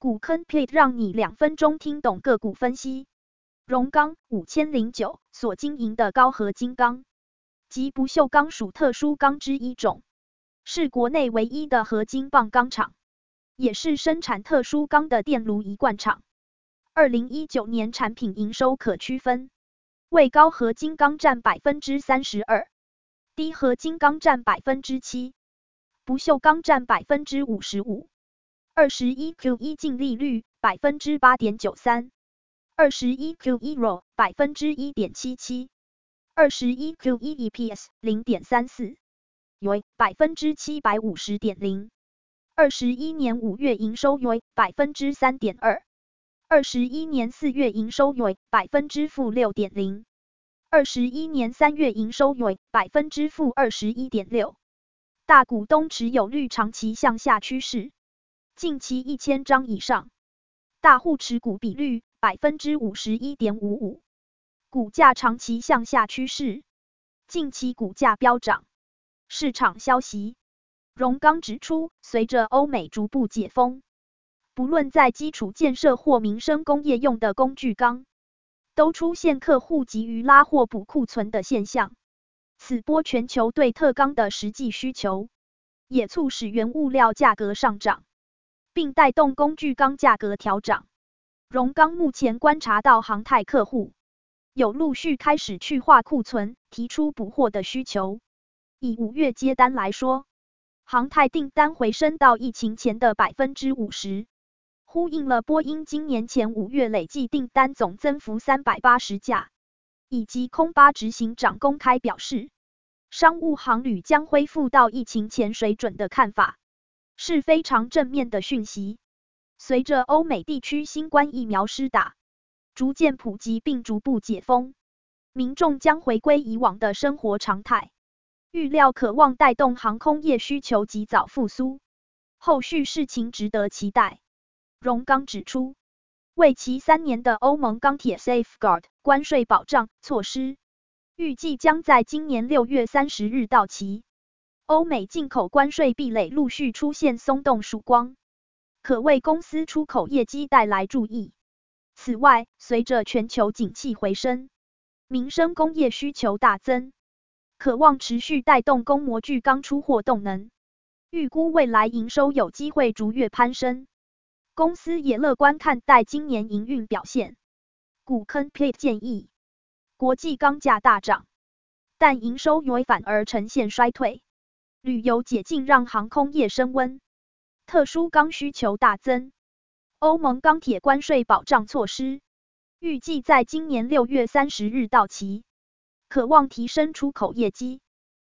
股坑 plate 让你两分钟听懂个股分析。荣钢五千零九所经营的高合金钢及不锈钢属特殊钢之一种，是国内唯一的合金棒钢厂，也是生产特殊钢的电炉一贯厂。二零一九年产品营收可区分，为高合金钢占百分之三十二，低合金钢占百分之七，不锈钢占百分之五十五。二十一 Q 一净利率百分之八点九三，二十一 Q 一 RO 百分之一点七七，二十一 Q 一 EPS 零点三四，为百分之七百五十点零，二十一年五月营收为百分之三点二，二十一年四月营收为百分之负六点零，二十一年三月营收为百分之负二十一点六，大股东持有率长期向下趋势。近期一千张以上，大户持股比率百分之五十一点五五，股价长期向下趋势，近期股价飙涨。市场消息，荣刚指出，随着欧美逐步解封，不论在基础建设或民生工业用的工具钢，都出现客户急于拉货补库存的现象。此波全球对特钢的实际需求，也促使原物料价格上涨。并带动工具钢价格调涨。荣钢目前观察到航太客户有陆续开始去化库存，提出补货的需求。以五月接单来说，航太订单回升到疫情前的百分之五十，呼应了波音今年前五月累计订单总增幅三百八十架，以及空巴执行长公开表示，商务航旅将恢复到疫情前水准的看法。是非常正面的讯息。随着欧美地区新冠疫苗施打逐渐普及并逐步解封，民众将回归以往的生活常态，预料可望带动航空业需求及早复苏。后续事情值得期待。荣刚指出，为期三年的欧盟钢铁 Safeguard 关税保障措施，预计将在今年六月三十日到期。欧美进口关税壁垒陆续出现松动曙光，可为公司出口业绩带来助益。此外，随着全球景气回升，民生工业需求大增，可望持续带动工模具钢出货动能。预估未来营收有机会逐月攀升，公司也乐观看待今年营运表现。股坑 plate 建议，国际钢价大涨，但营收为反而呈现衰退。旅游解禁让航空业升温，特殊钢需求大增。欧盟钢铁关税保障措施预计在今年六月三十日到期，渴望提升出口业绩。